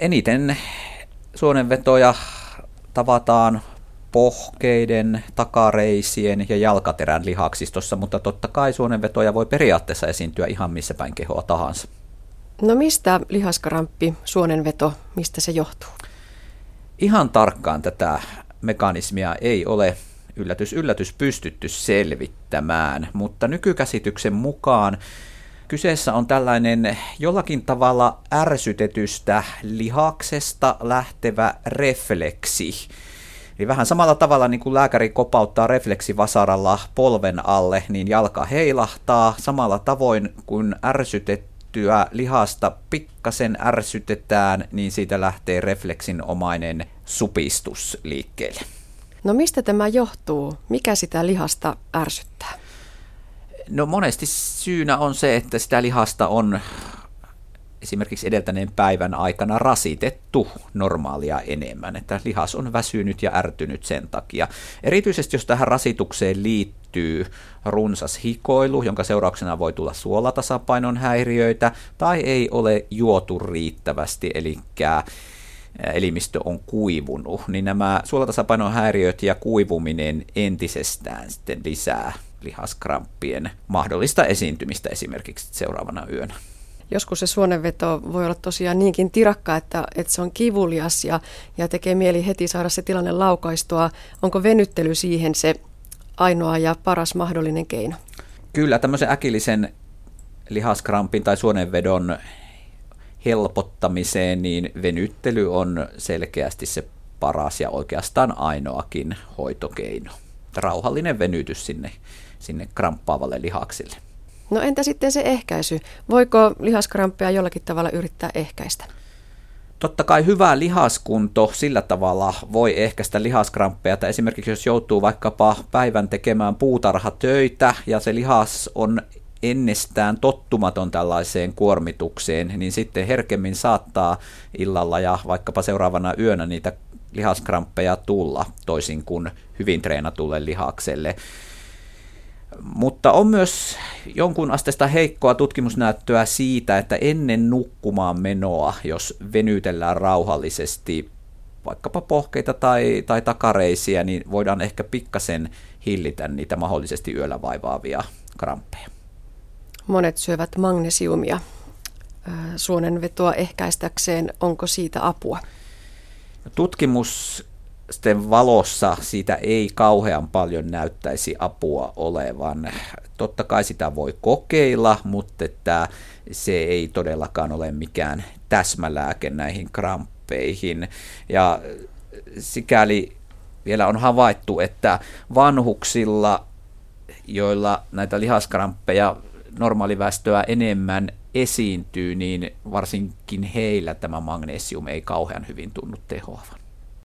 eniten suonenvetoja tavataan pohkeiden, takareisien ja jalkaterän lihaksistossa, mutta totta kai suonenvetoja voi periaatteessa esiintyä ihan missä päin kehoa tahansa. No mistä lihaskaramppi, suonenveto, mistä se johtuu? Ihan tarkkaan tätä mekanismia ei ole yllätys yllätys pystytty selvittämään, mutta nykykäsityksen mukaan kyseessä on tällainen jollakin tavalla ärsytetystä lihaksesta lähtevä refleksi. Eli vähän samalla tavalla niin kuin lääkäri kopauttaa refleksivasaralla polven alle, niin jalka heilahtaa samalla tavoin kuin ärsytettyä lihasta pikkasen ärsytetään, niin siitä lähtee refleksinomainen supistus liikkeelle. No mistä tämä johtuu? Mikä sitä lihasta ärsyttää? No monesti syynä on se, että sitä lihasta on esimerkiksi edeltäneen päivän aikana rasitettu normaalia enemmän, että lihas on väsynyt ja ärtynyt sen takia. Erityisesti jos tähän rasitukseen liittyy runsas hikoilu, jonka seurauksena voi tulla suolatasapainon häiriöitä, tai ei ole juotu riittävästi, eli elimistö on kuivunut, niin nämä suolatasapainon häiriöt ja kuivuminen entisestään sitten lisää lihaskramppien mahdollista esiintymistä esimerkiksi seuraavana yönä. Joskus se suonenveto voi olla tosiaan niinkin tirakka, että, että se on kivulias ja, ja tekee mieli heti saada se tilanne laukaistua. Onko venyttely siihen se ainoa ja paras mahdollinen keino? Kyllä, tämmöisen äkillisen lihaskrampin tai suonenvedon helpottamiseen, niin venyttely on selkeästi se paras ja oikeastaan ainoakin hoitokeino. Rauhallinen venytys sinne, sinne kramppaavalle lihaksille. No entä sitten se ehkäisy? Voiko lihaskramppia jollakin tavalla yrittää ehkäistä? Totta kai hyvä lihaskunto sillä tavalla voi ehkäistä lihaskramppeja, että esimerkiksi jos joutuu vaikkapa päivän tekemään puutarhatöitä ja se lihas on ennestään tottumaton tällaiseen kuormitukseen, niin sitten herkemmin saattaa illalla ja vaikkapa seuraavana yönä niitä lihaskramppeja tulla toisin kuin hyvin treenatulle lihakselle. Mutta on myös jonkun asteesta heikkoa tutkimusnäyttöä siitä, että ennen nukkumaan menoa, jos venytellään rauhallisesti vaikkapa pohkeita tai, tai takareisiä, niin voidaan ehkä pikkasen hillitä niitä mahdollisesti yöllä vaivaavia kramppeja. Monet syövät magnesiumia suonenvetoa ehkäistäkseen. Onko siitä apua? Tutkimusten valossa siitä ei kauhean paljon näyttäisi apua olevan. Totta kai sitä voi kokeilla, mutta että se ei todellakaan ole mikään täsmälääke näihin kramppeihin. Ja sikäli vielä on havaittu, että vanhuksilla, joilla näitä lihaskramppeja normaaliväestöä enemmän esiintyy, niin varsinkin heillä tämä magnesium ei kauhean hyvin tunnu tehoavan.